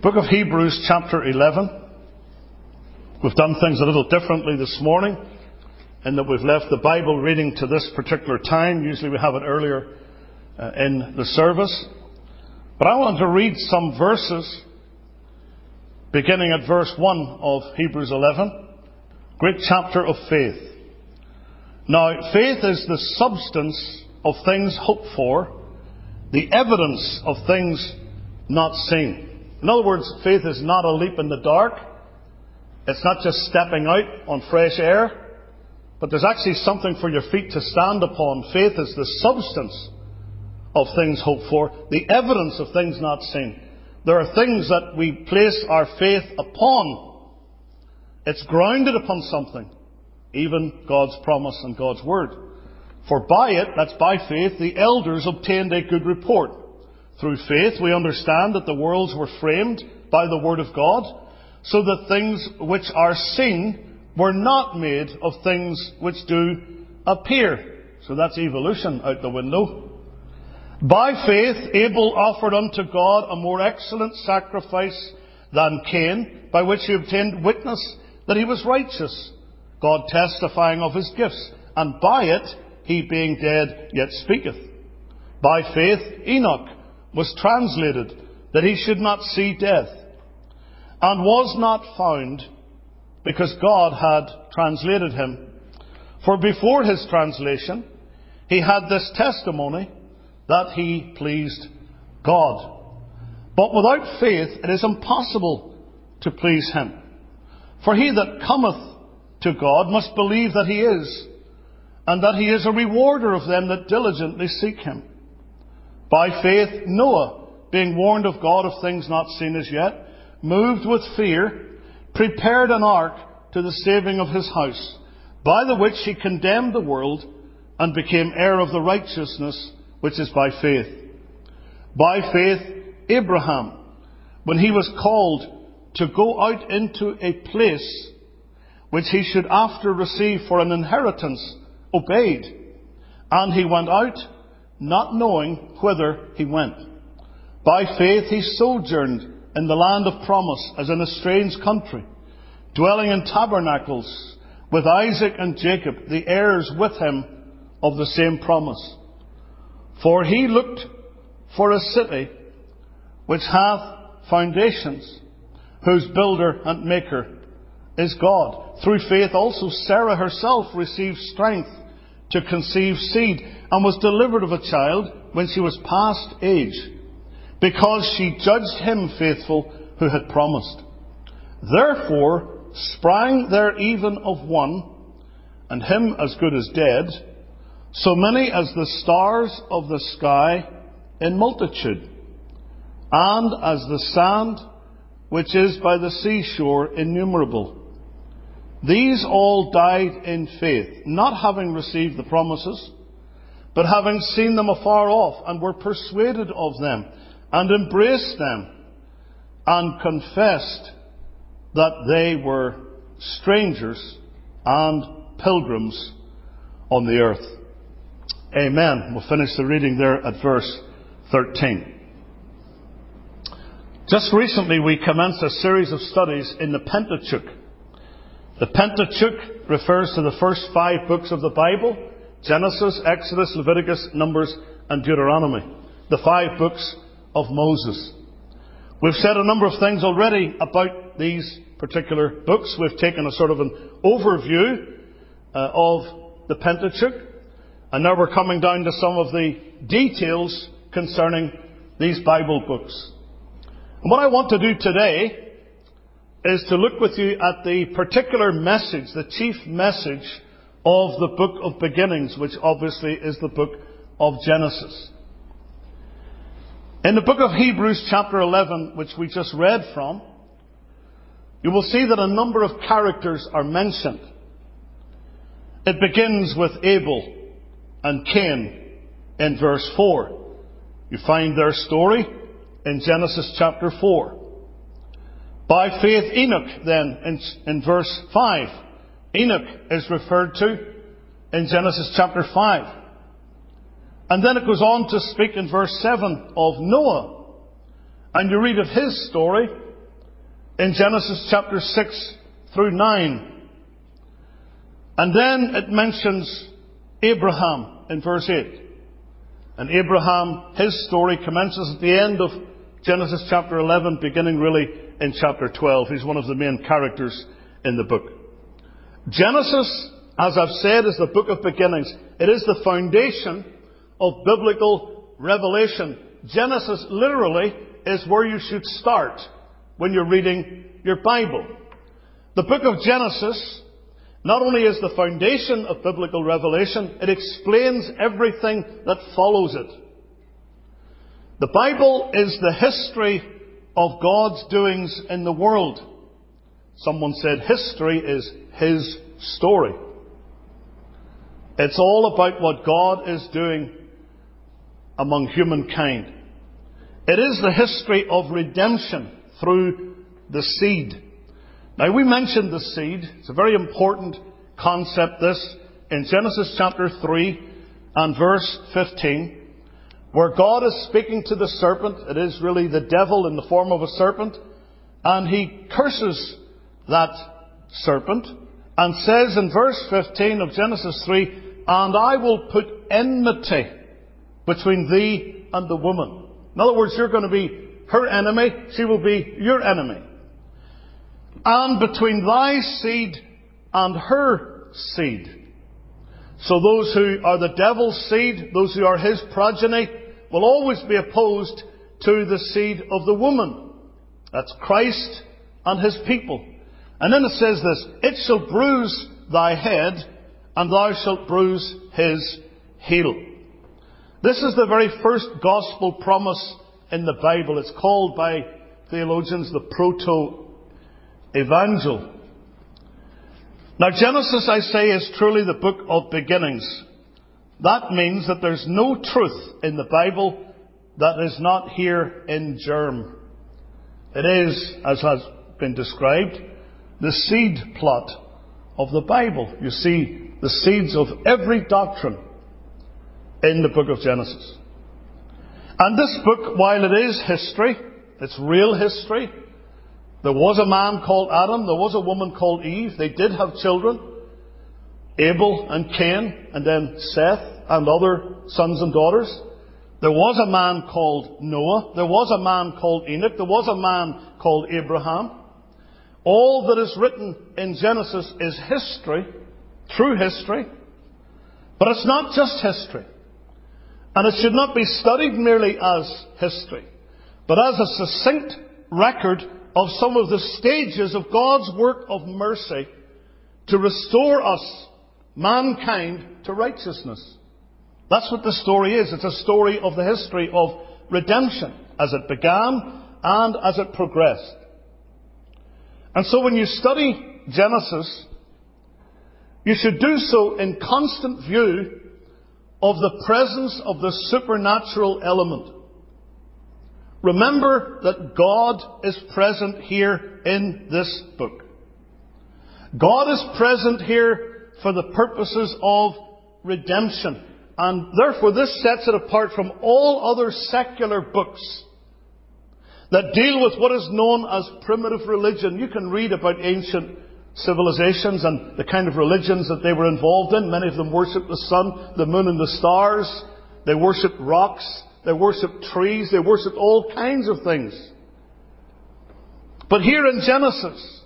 Book of Hebrews, chapter 11. We've done things a little differently this morning in that we've left the Bible reading to this particular time. Usually we have it earlier uh, in the service. But I want to read some verses beginning at verse 1 of Hebrews 11. Great chapter of faith. Now, faith is the substance of things hoped for, the evidence of things not seen. In other words, faith is not a leap in the dark. It's not just stepping out on fresh air, but there's actually something for your feet to stand upon. Faith is the substance of things hoped for, the evidence of things not seen. There are things that we place our faith upon. It's grounded upon something, even God's promise and God's word. For by it, that's by faith, the elders obtained a good report. Through faith, we understand that the worlds were framed by the Word of God, so that things which are seen were not made of things which do appear. So that's evolution out the window. By faith, Abel offered unto God a more excellent sacrifice than Cain, by which he obtained witness that he was righteous, God testifying of his gifts, and by it he being dead yet speaketh. By faith, Enoch was translated that he should not see death, and was not found because God had translated him. For before his translation, he had this testimony that he pleased God. But without faith it is impossible to please him. For he that cometh to God must believe that he is, and that he is a rewarder of them that diligently seek him. By faith, Noah, being warned of God of things not seen as yet, moved with fear, prepared an ark to the saving of his house, by the which he condemned the world and became heir of the righteousness which is by faith. By faith, Abraham, when he was called to go out into a place which he should after receive for an inheritance, obeyed. And he went out not knowing whither he went. By faith he sojourned in the land of promise as in a strange country, dwelling in tabernacles with Isaac and Jacob, the heirs with him of the same promise. For he looked for a city which hath foundations, whose builder and maker is God. Through faith also Sarah herself received strength to conceive seed and was delivered of a child when she was past age, because she judged him faithful who had promised. Therefore sprang there even of one, and him as good as dead, so many as the stars of the sky in multitude, and as the sand which is by the seashore innumerable. These all died in faith, not having received the promises, but having seen them afar off, and were persuaded of them, and embraced them, and confessed that they were strangers and pilgrims on the earth. Amen. We'll finish the reading there at verse 13. Just recently we commenced a series of studies in the Pentateuch. The Pentateuch refers to the first five books of the Bible Genesis, Exodus, Leviticus, Numbers, and Deuteronomy. The five books of Moses. We've said a number of things already about these particular books. We've taken a sort of an overview uh, of the Pentateuch, and now we're coming down to some of the details concerning these Bible books. And what I want to do today is to look with you at the particular message, the chief message of the book of beginnings, which obviously is the book of Genesis. In the book of Hebrews chapter 11, which we just read from, you will see that a number of characters are mentioned. It begins with Abel and Cain in verse 4. You find their story in Genesis chapter 4. By faith, Enoch, then, in, in verse 5. Enoch is referred to in Genesis chapter 5. And then it goes on to speak in verse 7 of Noah. And you read of his story in Genesis chapter 6 through 9. And then it mentions Abraham in verse 8. And Abraham, his story commences at the end of Genesis chapter 11, beginning really in chapter 12. He's one of the main characters in the book. Genesis, as I've said, is the book of beginnings. It is the foundation of biblical revelation. Genesis literally is where you should start when you're reading your Bible. The book of Genesis not only is the foundation of biblical revelation, it explains everything that follows it. The Bible is the history of God's doings in the world. Someone said history is his story. It's all about what God is doing among humankind. It is the history of redemption through the seed. Now we mentioned the seed. It's a very important concept this in Genesis chapter 3 and verse 15 where God is speaking to the serpent. It is really the devil in the form of a serpent. And he curses that serpent and says in verse 15 of Genesis 3, And I will put enmity between thee and the woman. In other words, you're going to be her enemy, she will be your enemy. And between thy seed and her seed. So those who are the devil's seed, those who are his progeny, will always be opposed to the seed of the woman. That's Christ and his people. And then it says this, It shall bruise thy head, and thou shalt bruise his heel. This is the very first gospel promise in the Bible. It's called by theologians the proto-evangel. Now Genesis, I say, is truly the book of beginnings. That means that there's no truth in the Bible that is not here in germ. It is, as has been described, the seed plot of the Bible. You see the seeds of every doctrine in the book of Genesis. And this book, while it is history, it's real history. There was a man called Adam, there was a woman called Eve, they did have children. Abel and Cain, and then Seth and other sons and daughters. There was a man called Noah. There was a man called Enoch. There was a man called Abraham. All that is written in Genesis is history, true history. But it's not just history. And it should not be studied merely as history, but as a succinct record of some of the stages of God's work of mercy to restore us mankind to righteousness. That's what the story is. It's a story of the history of redemption as it began and as it progressed. And so when you study Genesis, you should do so in constant view of the presence of the supernatural element. Remember that God is present here in this book. God is present here for the purposes of redemption. And therefore this sets it apart from all other secular books that deal with what is known as primitive religion. You can read about ancient civilizations and the kind of religions that they were involved in. Many of them worshipped the sun, the moon and the stars. They worshipped rocks. They worshipped trees. They worshipped all kinds of things. But here in Genesis,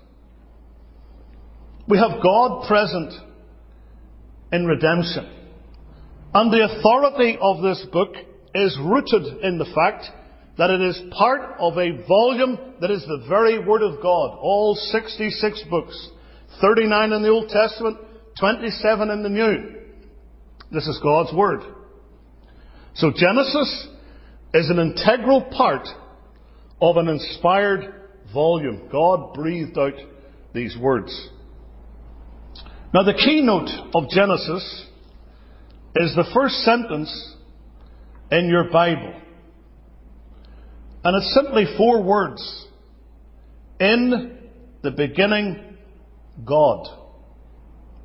we have God present in redemption. And the authority of this book is rooted in the fact that it is part of a volume that is the very Word of God. All 66 books. 39 in the Old Testament, 27 in the New. This is God's Word. So Genesis is an integral part of an inspired volume. God breathed out these words. Now, the keynote of Genesis is the first sentence in your Bible. And it's simply four words. In the beginning, God.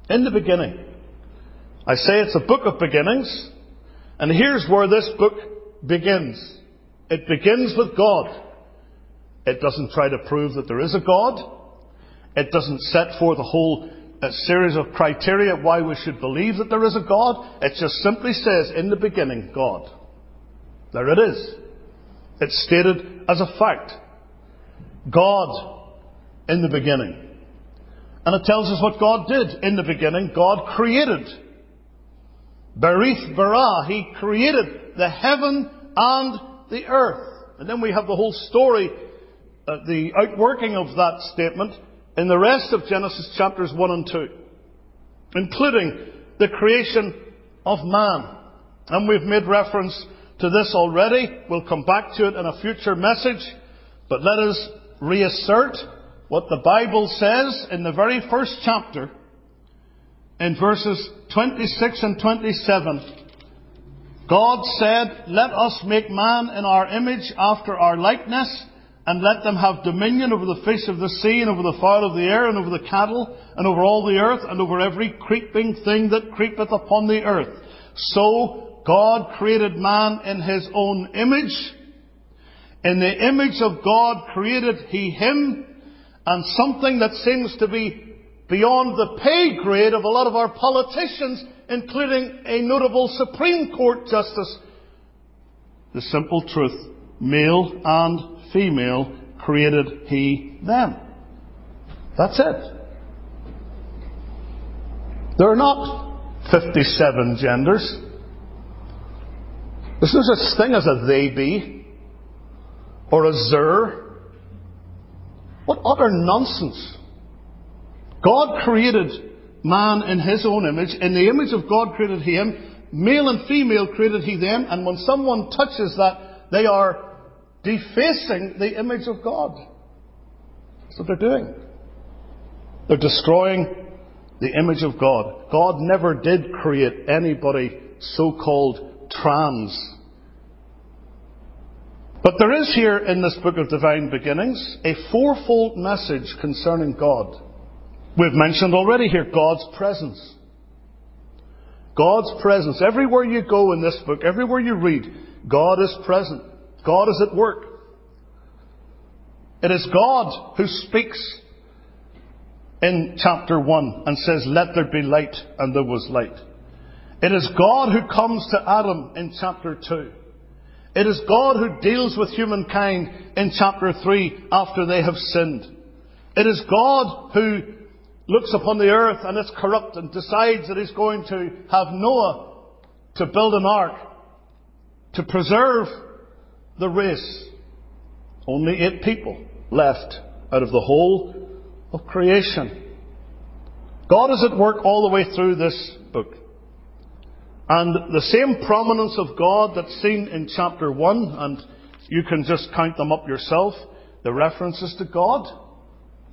In the beginning. I say it's a book of beginnings. And here's where this book begins. It begins with God. It doesn't try to prove that there is a God. It doesn't set forth a whole a series of criteria why we should believe that there is a God. It just simply says, in the beginning, God. There it is. It's stated as a fact. God in the beginning. And it tells us what God did in the beginning. God created. Bereshith bara. He created the heaven and the earth. And then we have the whole story, uh, the outworking of that statement in the rest of Genesis chapters 1 and 2, including the creation of man. And we've made reference to this already. We'll come back to it in a future message. But let us reassert what the Bible says in the very first chapter, in verses 26 and 27. God said, Let us make man in our image after our likeness and let them have dominion over the fish of the sea, and over the fowl of the air, and over the cattle, and over all the earth, and over every creeping thing that creepeth upon the earth. So God created man in his own image. In the image of God created he him, and something that seems to be beyond the pay grade of a lot of our politicians, including a notable Supreme Court justice. The simple truth, male and female created he them. That's it. There are not 57 genders. There's no such thing as a they be or a zer. What utter nonsense. God created man in his own image. In the image of God created him. Male and female created he them. And when someone touches that, they are defacing the image of God. That's what they're doing. They're destroying the image of God. God never did create anybody so called trans. But there is here in this book of divine beginnings a fourfold message concerning God. We've mentioned already here God's presence. God's presence. Everywhere you go in this book, everywhere you read, God is present. God is at work. It is God who speaks in chapter 1 and says, Let there be light, and there was light. It is God who comes to Adam in chapter 2. It is God who deals with humankind in chapter 3 after they have sinned. It is God who looks upon the earth and it's corrupt and decides that he's going to have Noah to build an ark to preserve the race. Only eight people left out of the whole of creation. God is at work all the way through this book. And the same prominence of God that's seen in chapter 1, and you can just count them up yourself, the references to God.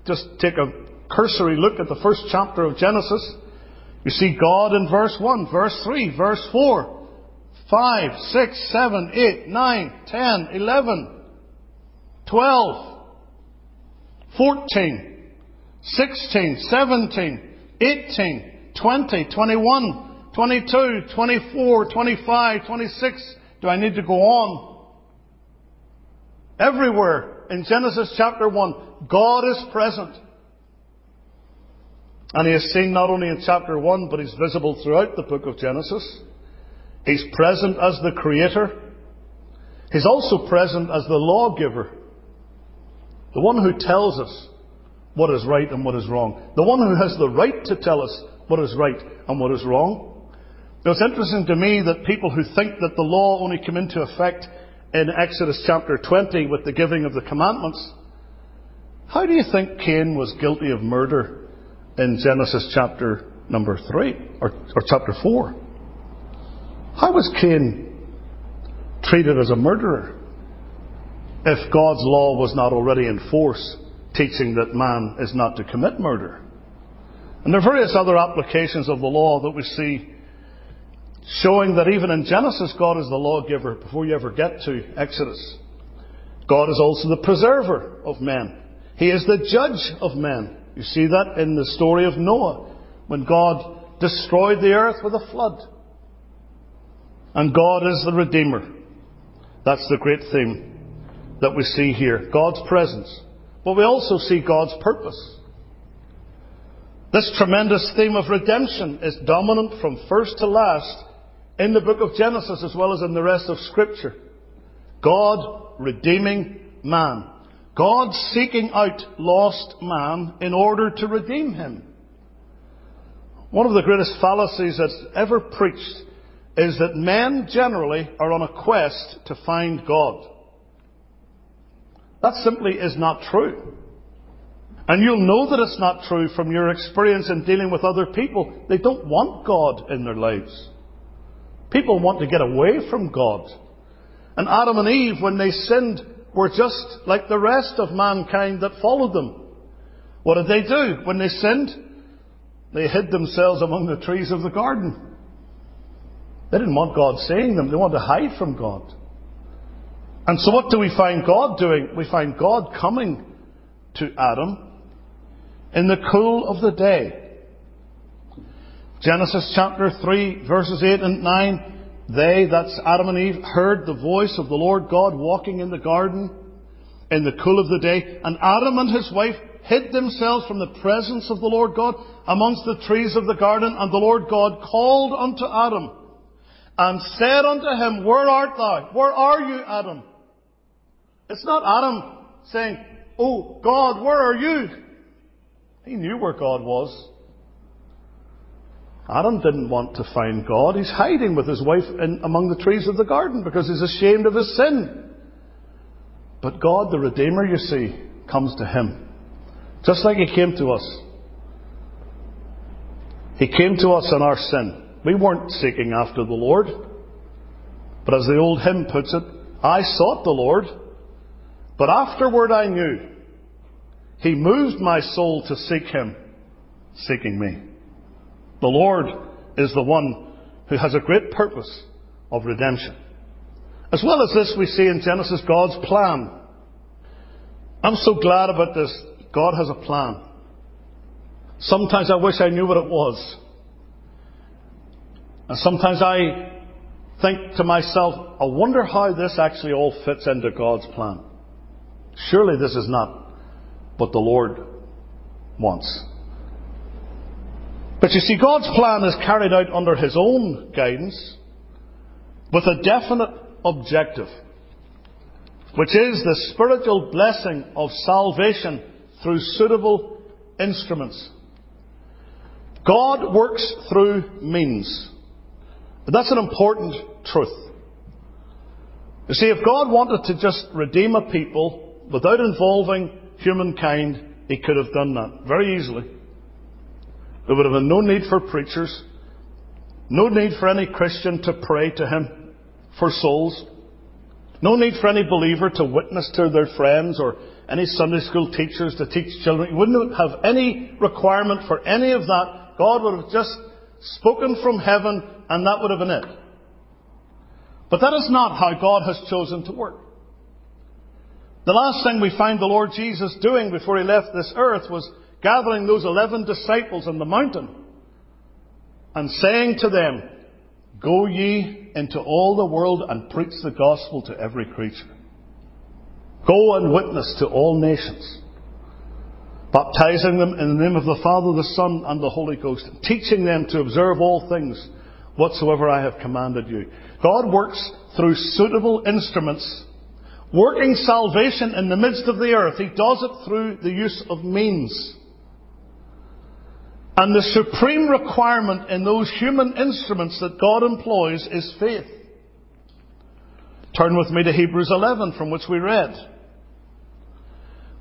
Just take a cursory look at the first chapter of Genesis. You see God in verse 1, verse 3, verse 4, 5, 6, 7, 8, 9, 10, 11, 12, 14, 16, 17, 18, 20, 21, 22, 24, 25, 26. Do I need to go on? Everywhere in Genesis chapter 1, God is present. And He is seen not only in chapter 1, but He's visible throughout the book of Genesis. He's present as the creator. He's also present as the lawgiver. The one who tells us what is right and what is wrong. The one who has the right to tell us what is right and what is wrong. Now it's interesting to me that people who think that the law only came into effect in Exodus chapter 20 with the giving of the commandments, how do you think Cain was guilty of murder in Genesis chapter number 3 or, or chapter 4? How was Cain treated as a murderer if God's law was not already in force, teaching that man is not to commit murder? And there are various other applications of the law that we see showing that even in Genesis, God is the lawgiver before you ever get to Exodus. God is also the preserver of men. He is the judge of men. You see that in the story of Noah, when God destroyed the earth with a flood. And God is the Redeemer. That's the great theme. that we see here God's presence. But we also see God's purpose. This tremendous theme of redemption is dominant from first to last in the book of Genesis as well as in the rest of Scripture. God redeeming man. God seeking out lost man in order to redeem him. One of the greatest fallacies that's ever preached is that men generally are on a quest to find God. That simply is not true. And you'll know that it's not true from your experience in dealing with other people. They don't want God in their lives. People want to get away from God. And Adam and Eve, when they sinned, were just like the rest of mankind that followed them. What did they do when they sinned? They hid themselves among the trees of the garden. They didn't want God seeing them. They wanted to hide from God. And so what do we find God doing? We find God coming to Adam in the cool of the day. Genesis chapter 3 verses 8 and 9. They, that's Adam and Eve, heard the voice of the Lord God walking in the garden in the cool of the day. And Adam and his wife hid themselves from the presence of the Lord God amongst the trees of the garden. And the Lord God called unto Adam and said unto him, Where art thou? Where are you, Adam? It's not Adam saying, Oh God, where are you? He knew where God was. Adam didn't want to find God. He's hiding with his wife in, among the trees of the garden because he's ashamed of his sin. But God, the Redeemer, you see, comes to him. Just like he came to us. He came to us in our sin. We weren't seeking after the Lord. But as the old hymn puts it, I sought the Lord, but afterward I knew he moved my soul to seek him, seeking me. The Lord is the one who has a great purpose of redemption. As well as this, we see in Genesis God's plan. I'm so glad about this. God has a plan. Sometimes I wish I knew what it was. And sometimes I think to myself, I wonder how this actually all fits into God's plan. Surely this is not what the Lord wants. But you see, God's plan is carried out under His own guidance with a definite objective, which is the spiritual blessing of salvation through suitable instruments. God works through means. But that's an important truth. You see, if God wanted to just redeem a people without involving humankind, He could have done that very easily. There would have been no need for preachers, no need for any Christian to pray to Him for souls, no need for any believer to witness to their friends or any Sunday school teachers to teach children. You wouldn't have any requirement for any of that. God would have just spoken from heaven and that would have been it. But that is not how God has chosen to work. The last thing we find the Lord Jesus doing before he left this earth was gathering those eleven disciples on the mountain and saying to them, Go ye into all the world and preach the gospel to every creature. Go and witness to all nations, baptizing them in the name of the Father, the Son, and the Holy Ghost, teaching them to observe all things whatsoever I have commanded you. God works through suitable instruments, working salvation in the midst of the earth. He does it through the use of means. And the supreme requirement in those human instruments that God employs is faith. Turn with me to Hebrews 11 from which we read.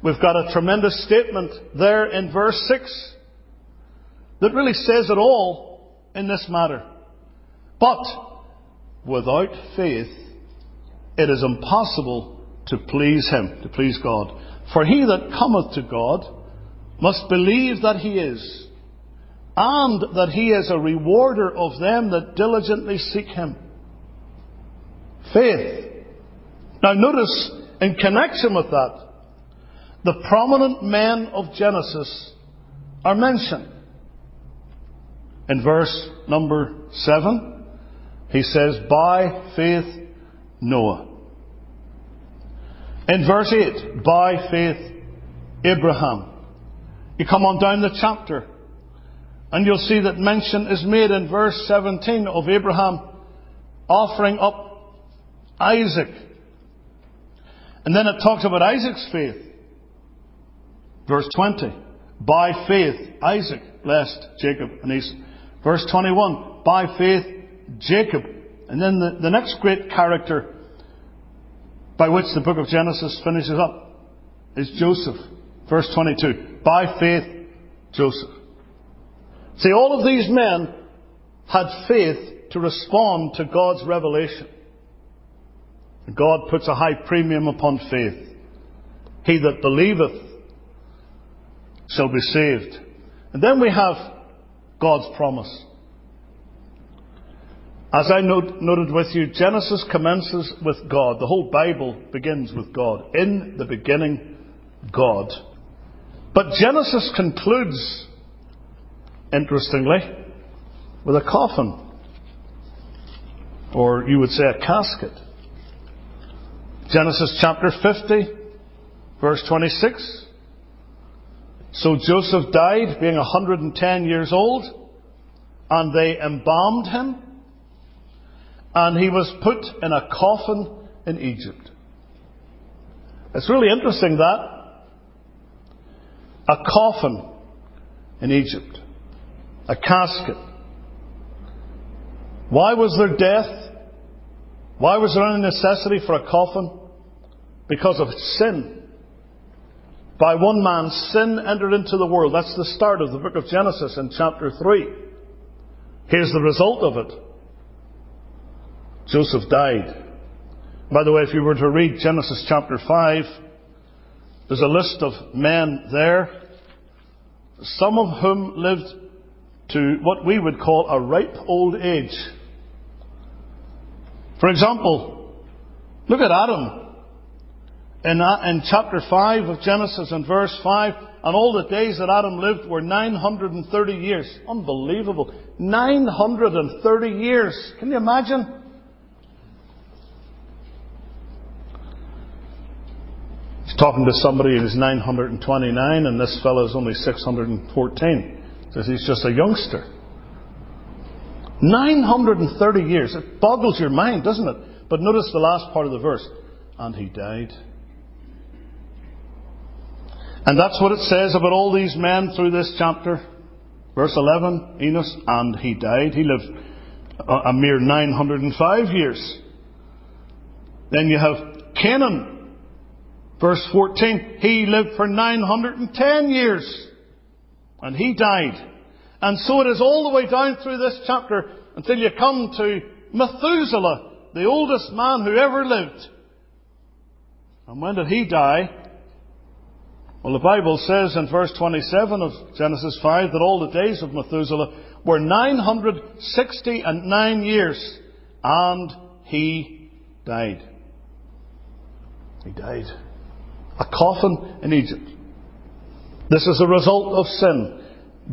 We've got a tremendous statement there in verse 6 that really says it all in this matter. But without faith, it is impossible to please Him, to please God. For he that cometh to God must believe that He is and that he is a rewarder of them that diligently seek him. Faith. Now notice, in connection with that, the prominent men of Genesis are mentioned. In verse number 7, he says, By faith, Noah. In verse 8, by faith, Abraham. You come on down the chapter, and you'll see that mention is made in verse 17 of Abraham offering up Isaac. And then it talks about Isaac's faith. Verse 20. By faith, Isaac blessed Jacob and Esau. Verse 21. By faith, Jacob. And then the, the next great character by which the book of Genesis finishes up is Joseph. Verse 22. By faith, Joseph. See, all of these men had faith to respond to God's revelation. God puts a high premium upon faith. He that believeth shall be saved. And then we have God's promise. As I note, noted with you, Genesis commences with God. The whole Bible begins with God. In the beginning, God. But Genesis concludes, interestingly, with a coffin. Or you would say a casket. Genesis chapter 50, verse 26. So Joseph died, being 110 years old, and they embalmed him, and he was put in a coffin in Egypt. It's really interesting that. A coffin in Egypt. A casket. Why was there death? Why was there any necessity for a coffin? Because of sin. By one man, sin entered into the world. That's the start of the book of Genesis in chapter 3. Here's the result of it. Joseph died. By the way, if you were to read Genesis chapter 5, there's a list of men there, some of whom lived to what we would call a ripe old age. For example, look at Adam. In, uh, in chapter 5 of Genesis and verse 5, and all the days that Adam lived were 930 years. Unbelievable. 930 years. Can you imagine? He's talking to somebody who's 929 and this fellow is only 614. Says he's just a youngster. 930 years. It boggles your mind, doesn't it? But notice the last part of the verse. And he died. And that's what it says about all these men through this chapter. Verse 11, Enos, and he died. He lived a mere 905 years. Then you have Cainan. Verse 14, he lived for 910 years. And he died. And so it is all the way down through this chapter until you come to Methuselah, the oldest man who ever lived. And when did he die? Well, the Bible says in verse 27 of Genesis 5 that all the days of Methuselah were 969 years, and he died. He died. A coffin in Egypt. This is a result of sin.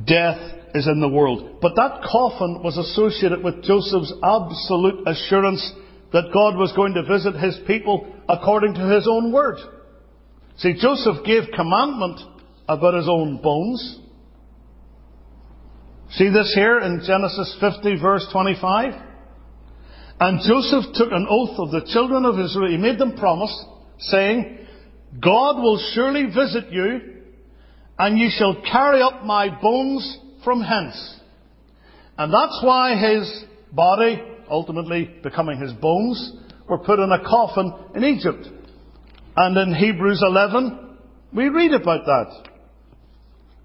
Death is in the world. But that coffin was associated with Joseph's absolute assurance that God was going to visit his people according to his own word. See, Joseph gave commandment about his own bones. See this here in Genesis 50 verse 25? And Joseph took an oath of the children of Israel. He made them promise, saying, God will surely visit you, and you shall carry up my bones from hence. And that's why his body, ultimately becoming his bones, were put in a coffin in Egypt. And in Hebrews 11, we read about that.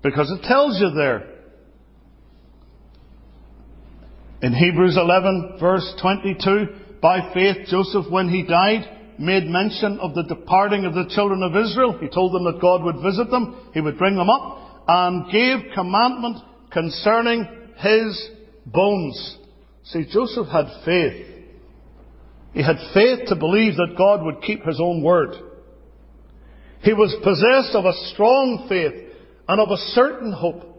Because it tells you there. In Hebrews 11 verse 22, by faith Joseph, when he died, made mention of the departing of the children of Israel. He told them that God would visit them, He would bring them up, and gave commandment concerning his bones. See, Joseph had faith. He had faith to believe that God would keep his own word. He was possessed of a strong faith and of a certain hope.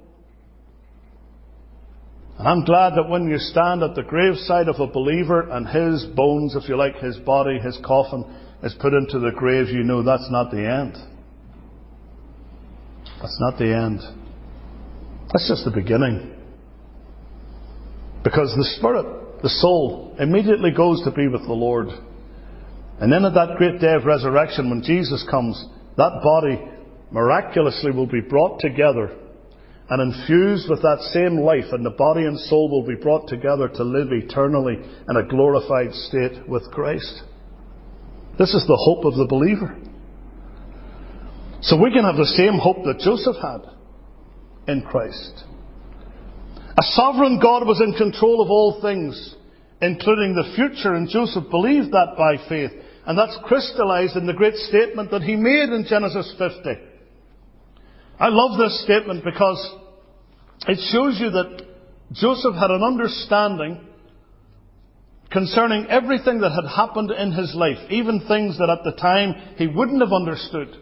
And I'm glad that when you stand at the graveside of a believer and his bones, if you like, his body, his coffin, is put into the grave, you know that's not the end. That's not the end. That's just the beginning. Because the spirit, the soul, immediately goes to be with the Lord. And then at that great day of resurrection, when Jesus comes, that body miraculously will be brought together and infused with that same life, and the body and soul will be brought together to live eternally in a glorified state with Christ. This is the hope of the believer. So we can have the same hope that Joseph had in Christ. A sovereign God was in control of all things, including the future, and Joseph believed that by faith. And that's crystallized in the great statement that he made in Genesis 50. I love this statement because it shows you that Joseph had an understanding concerning everything that had happened in his life, even things that at the time he wouldn't have understood.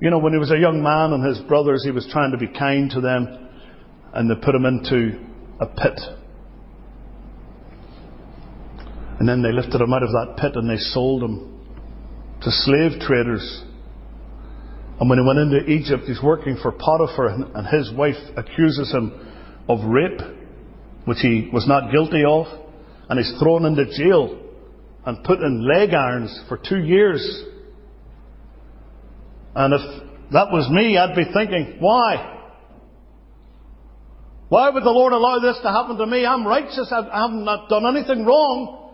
You know, when he was a young man and his brothers, he was trying to be kind to them, and they put him into a pit. And then they lifted him out of that pit and they sold him to slave traders. And when he went into Egypt, he's working for Potiphar, and his wife accuses him of rape, which he was not guilty of, and he's thrown into jail and put in leg irons for two years. And if that was me, I'd be thinking, why? Why would the Lord allow this to happen to me? I'm righteous. I haven't not done anything wrong.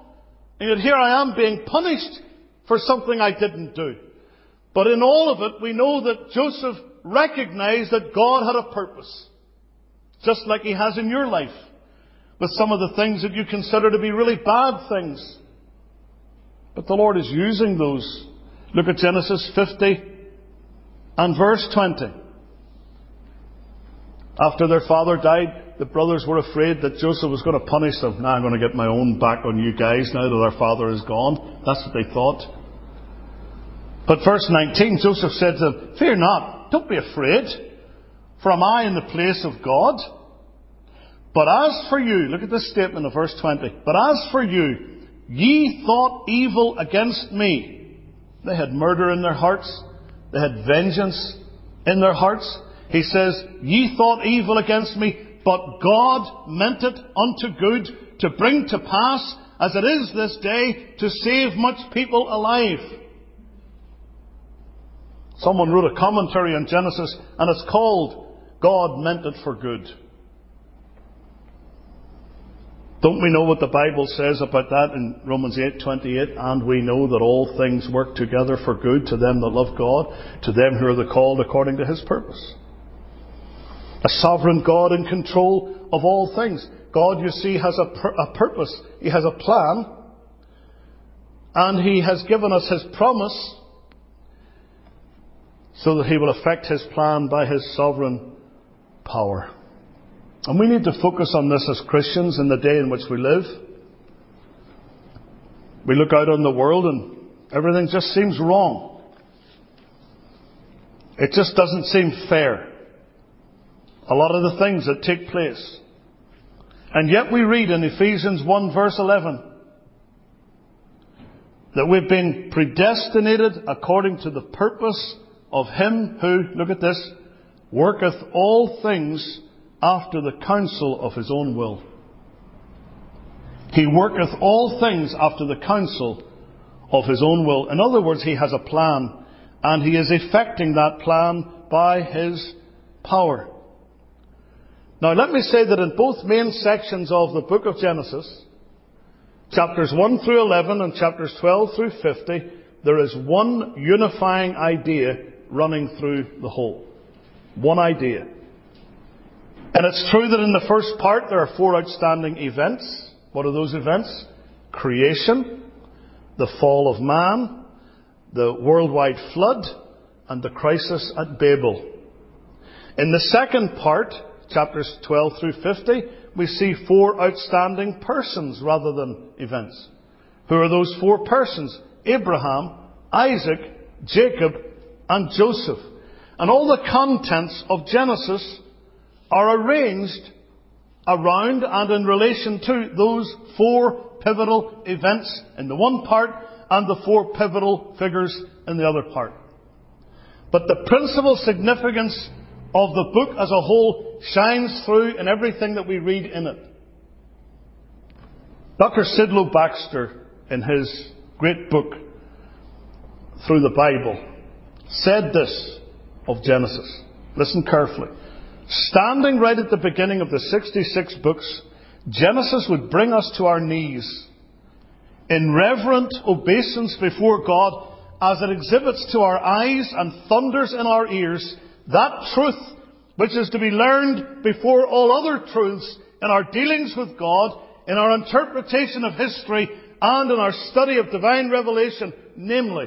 And yet here I am being punished for something I didn't do. But in all of it, we know that Joseph recognized that God had a purpose. Just like he has in your life. With some of the things that you consider to be really bad things. But the Lord is using those. Look at Genesis 50 and verse 20. After their father died, the brothers were afraid that Joseph was going to punish them. Now I'm going to get my own back on you guys now that our father is gone. That's what they thought. But verse 19, Joseph said to them, Fear not, don't be afraid, for am I in the place of God? But as for you, look at this statement of verse 20. But as for you, ye thought evil against me. They had murder in their hearts. They had vengeance in their hearts. He says, Ye thought evil against me, but God meant it unto good to bring to pass, as it is this day, to save much people alive. Someone wrote a commentary on Genesis, and it's called God Meant It for Good. Don't we know what the Bible says about that in Romans 8:28? And we know that all things work together for good to them that love God, to them who are the called according to His purpose. A sovereign God in control of all things. God, you see, has a, a purpose. He has a plan. And He has given us His promise so that He will effect His plan by His sovereign power. And we need to focus on this as Christians in the day in which we live. We look out on the world and everything just seems wrong. It just doesn't seem fair a lot of the things that take place. And yet we read in Ephesians 1 verse 11 that we've been predestinated according to the purpose of Him who, look at this, worketh all things after the counsel of His own will. He worketh all things after the counsel of His own will. In other words, He has a plan, and He is effecting that plan by His power. Now let me say that in both main sections of the book of Genesis, chapters 1 through 11 and chapters 12 through 50, there is one unifying idea running through the whole. One idea. And it's true that in the first part there are four outstanding events. What are those events? Creation, the fall of man, the worldwide flood, and the crisis at Babel. In the second part, chapters 12 through 50, we see four outstanding persons rather than events. Who are those four persons? Abraham, Isaac, Jacob, and Joseph. And all the contents of Genesis are arranged around and in relation to those four pivotal events in the one part and the four pivotal figures in the other part. But the principal significance of the book as a whole shines through in everything that we read in it. Dr. Sidlow Baxter, in his great book, Through the Bible, said this of Genesis. Listen carefully. Standing right at the beginning of the 66 books, Genesis would bring us to our knees in reverent obeisance before God as it exhibits to our eyes and thunders in our ears that truth which is to be learned before all other truths in our dealings with God, in our interpretation of history, and in our study of divine revelation, namely,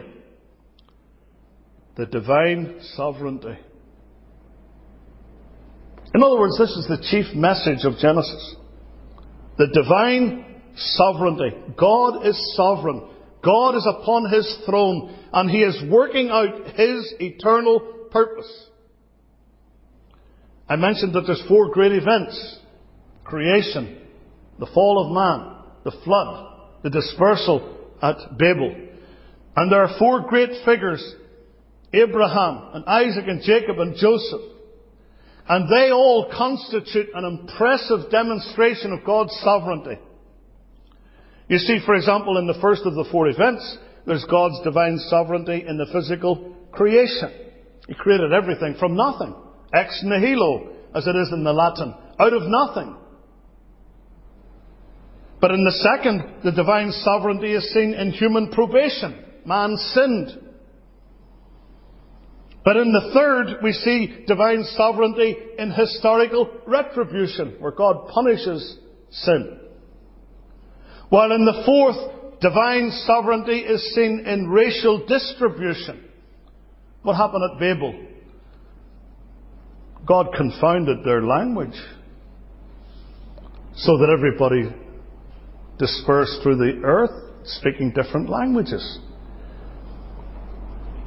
the divine sovereignty. In other words, this is the chief message of Genesis. The divine sovereignty. God is sovereign. God is upon His throne and He is working out His eternal purpose. I mentioned that there's four great events. Creation, the fall of man, the flood, the dispersal at Babel. And there are four great figures, Abraham and Isaac and Jacob and Joseph. And they all constitute an impressive demonstration of God's sovereignty. You see, for example, in the first of the four events, there's God's divine sovereignty in the physical creation. He created everything from nothing. Ex nihilo, as it is in the Latin. Out of nothing. But in the second, the divine sovereignty is seen in human probation. Man sinned. But in the third, we see divine sovereignty in historical retribution, where God punishes sin. While in the fourth, divine sovereignty is seen in racial distribution. What happened at Babel? God confounded their language so that everybody dispersed through the earth speaking different languages.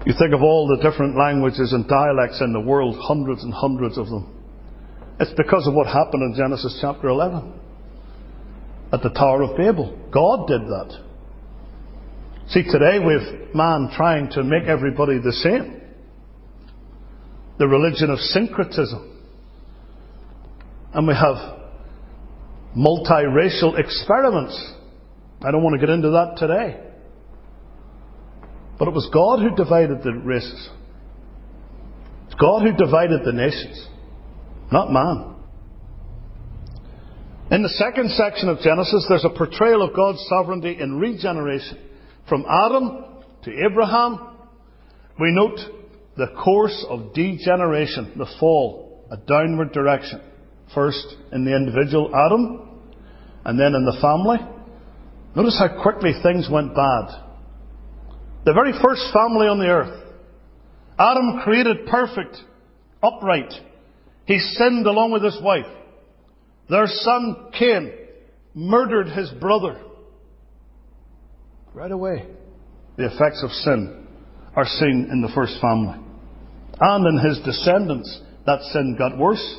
You think of all the different languages and dialects in the world, hundreds and hundreds of them. It's because of what happened in Genesis chapter 11 at the Tower of Babel. God did that. See, today we've man trying to make everybody the same. The religion of syncretism. And we have multiracial experiments. I don't want to get into that today. But it was God who divided the races. It's God who divided the nations, not man. In the second section of Genesis, there's a portrayal of God's sovereignty in regeneration. From Adam to Abraham, we note the course of degeneration, the fall, a downward direction. First in the individual Adam, and then in the family. Notice how quickly things went bad. The very first family on the earth. Adam created perfect, upright. He sinned along with his wife. Their son Cain murdered his brother. Right away, the effects of sin are seen in the first family. And in his descendants, that sin got worse.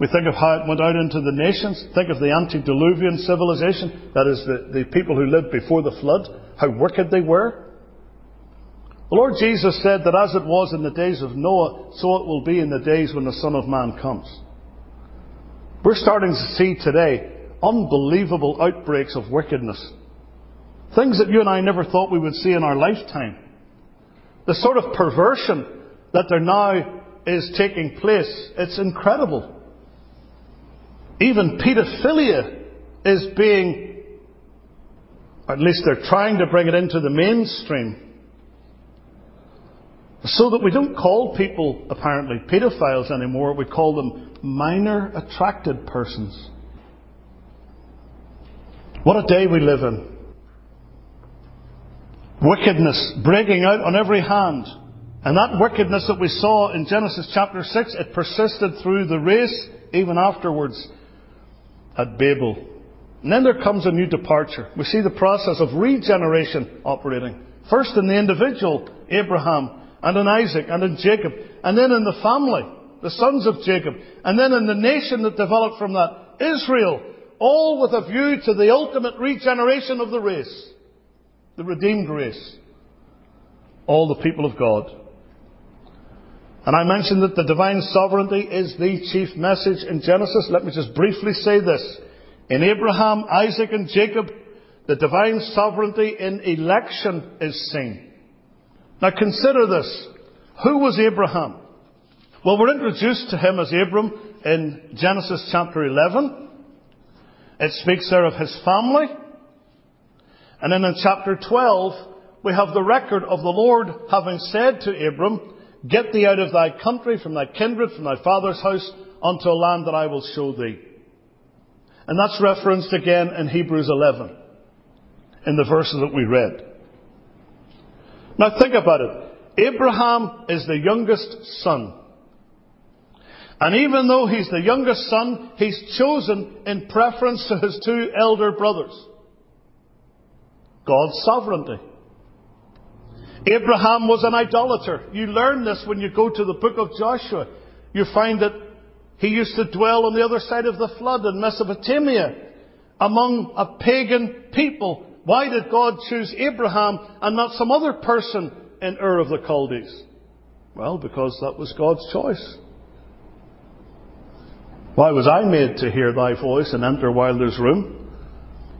We think of how it went out into the nations. Think of the antediluvian civilization. That is, the, the people who lived before the flood. How wicked they were. The Lord Jesus said that as it was in the days of Noah, so it will be in the days when the Son of Man comes. We're starting to see today unbelievable outbreaks of wickedness. Things that you and I never thought we would see in our lifetime. The sort of perversion that there now is taking place, it's incredible. Even paedophilia is being, at least they're trying to bring it into the mainstream. So that we don't call people, apparently, paedophiles anymore, we call them minor attracted persons. What a day we live in. Wickedness breaking out on every hand. And that wickedness that we saw in Genesis chapter 6, it persisted through the race even afterwards at Babel. And then there comes a new departure. We see the process of regeneration operating. First in the individual, Abraham, and in Isaac, and in Jacob, and then in the family, the sons of Jacob, and then in the nation that developed from that, Israel, all with a view to the ultimate regeneration of the race, the redeemed race, all the people of God. And I mentioned that the divine sovereignty is the chief message in Genesis. Let me just briefly say this. In Abraham, Isaac, and Jacob, the divine sovereignty in election is seen. Now consider this. Who was Abraham? Well, we're introduced to him as Abram in Genesis chapter 11. It speaks there of his family. And then in chapter 12, we have the record of the Lord having said to Abram, Get thee out of thy country, from thy kindred, from thy father's house, unto a land that I will show thee. And that's referenced again in Hebrews 11, in the verses that we read. Now think about it. Abraham is the youngest son. And even though he's the youngest son, he's chosen in preference to his two elder brothers. God's sovereignty. Abraham was an idolater. You learn this when you go to the book of Joshua. You find that he used to dwell on the other side of the flood in Mesopotamia among a pagan people. Why did God choose Abraham and not some other person in Ur of the Chaldees? Well, because that was God's choice. Why was I made to hear thy voice and enter while there's room?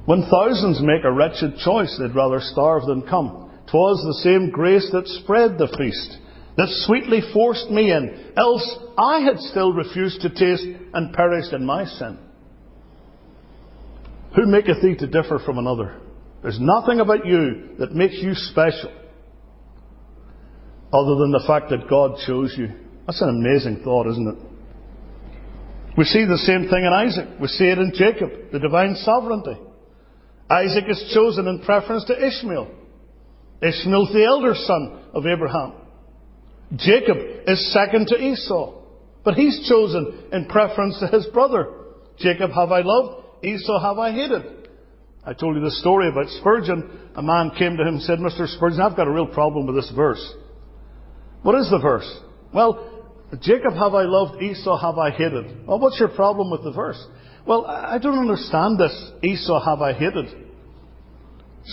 When thousands make a wretched choice, they'd rather starve than come. 'Twas the same grace that spread the feast, that sweetly forced me in, else I had still refused to taste and perished in my sin. Who maketh thee to differ from another? There's nothing about you that makes you special, other than the fact that God chose you. That's an amazing thought, isn't it? We see the same thing in Isaac. We see it in Jacob, the divine sovereignty. Isaac is chosen in preference to Ishmael. Ishmael's the elder son of Abraham. Jacob is second to Esau, but he's chosen in preference to his brother. Jacob have I loved, Esau have I hated. I told you the story about Spurgeon. A man came to him and said, Mr. Spurgeon, I've got a real problem with this verse. What is the verse? Well, Jacob have I loved, Esau have I hated. Well, what's your problem with the verse? Well, I don't understand this. Esau have I hated.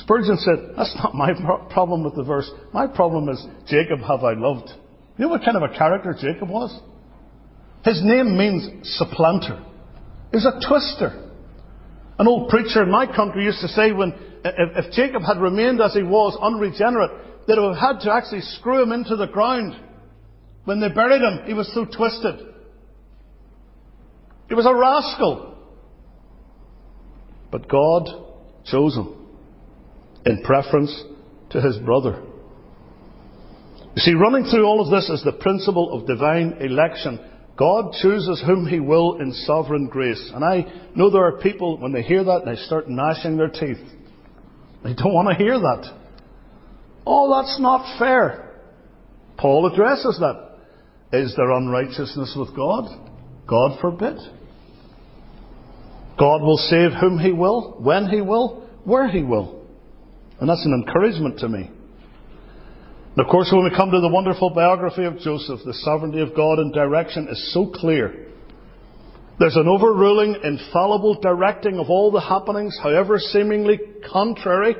Spurgeon said, that's not my problem with the verse. My problem is Jacob have I loved. You know what kind of a character Jacob was? His name means supplanter. He's a twister. An old preacher in my country used to say when, if, if Jacob had remained as he was, unregenerate, they'd have had to actually screw him into the ground when they buried him, he was so twisted. He was a rascal. But God chose him in preference to his brother. You see, running through all of this is the principle of divine election. God chooses whom He will in sovereign grace. And I know there are people, when they hear that, they start gnashing their teeth. They don't want to hear that. Oh, that's not fair. Paul addresses that. Is there unrighteousness with God? God forbid. God will save whom He will, when He will, where He will. And that's an encouragement to me. And of course, when we come to the wonderful biography of Joseph, the sovereignty of God and direction is so clear. There's an overruling, infallible directing of all the happenings, however seemingly contrary.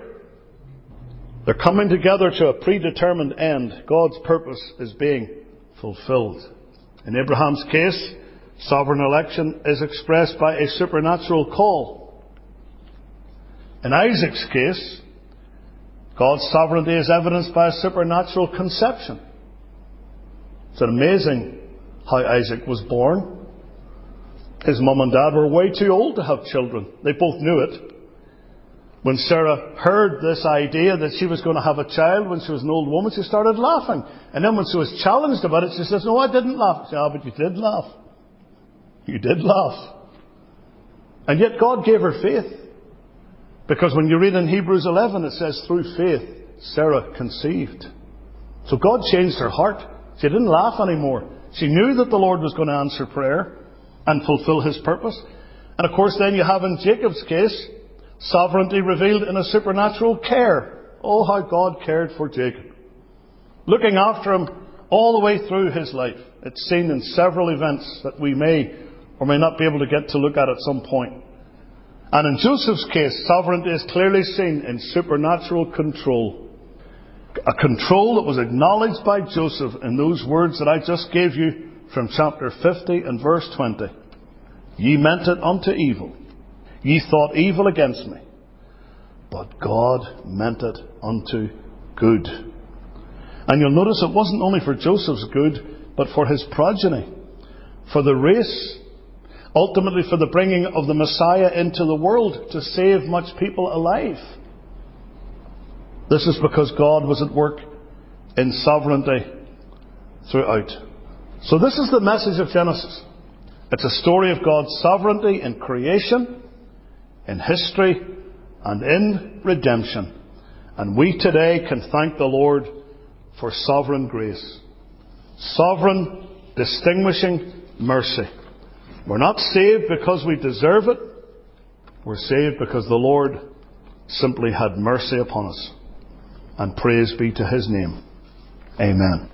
They're coming together to a predetermined end. God's purpose is being fulfilled. In Abraham's case, sovereign election is expressed by a supernatural call. In Isaac's case, God's sovereignty is evidenced by a supernatural conception. It's amazing how Isaac was born. His mum and dad were way too old to have children. They both knew it. When Sarah heard this idea that she was going to have a child when she was an old woman, she started laughing. And then when she was challenged about it, she says, No, I didn't laugh. She said, Ah, but you did laugh. You did laugh. And yet God gave her faith. Because when you read in Hebrews 11, it says, Through faith, Sarah conceived. So God changed her heart. She didn't laugh anymore. She knew that the Lord was going to answer prayer and fulfill his purpose. And of course, then you have in Jacob's case, Sovereignty revealed in a supernatural care. Oh, how God cared for Jacob. Looking after him all the way through his life. It's seen in several events that we may or may not be able to get to look at at some point. And in Joseph's case, sovereignty is clearly seen in supernatural control. A control that was acknowledged by Joseph in those words that I just gave you from chapter 50 and verse 20. Ye meant it unto evil. Ye thought evil against me. But God meant it unto good. And you'll notice it wasn't only for Joseph's good, but for his progeny, for the race, ultimately for the bringing of the Messiah into the world to save much people alive. This is because God was at work in sovereignty throughout. So this is the message of Genesis. It's a story of God's sovereignty in creation, in history, and in redemption. And we today can thank the Lord for sovereign grace. Sovereign, distinguishing mercy. We're not saved because we deserve it. We're saved because the Lord simply had mercy upon us. And praise be to His name. Amen.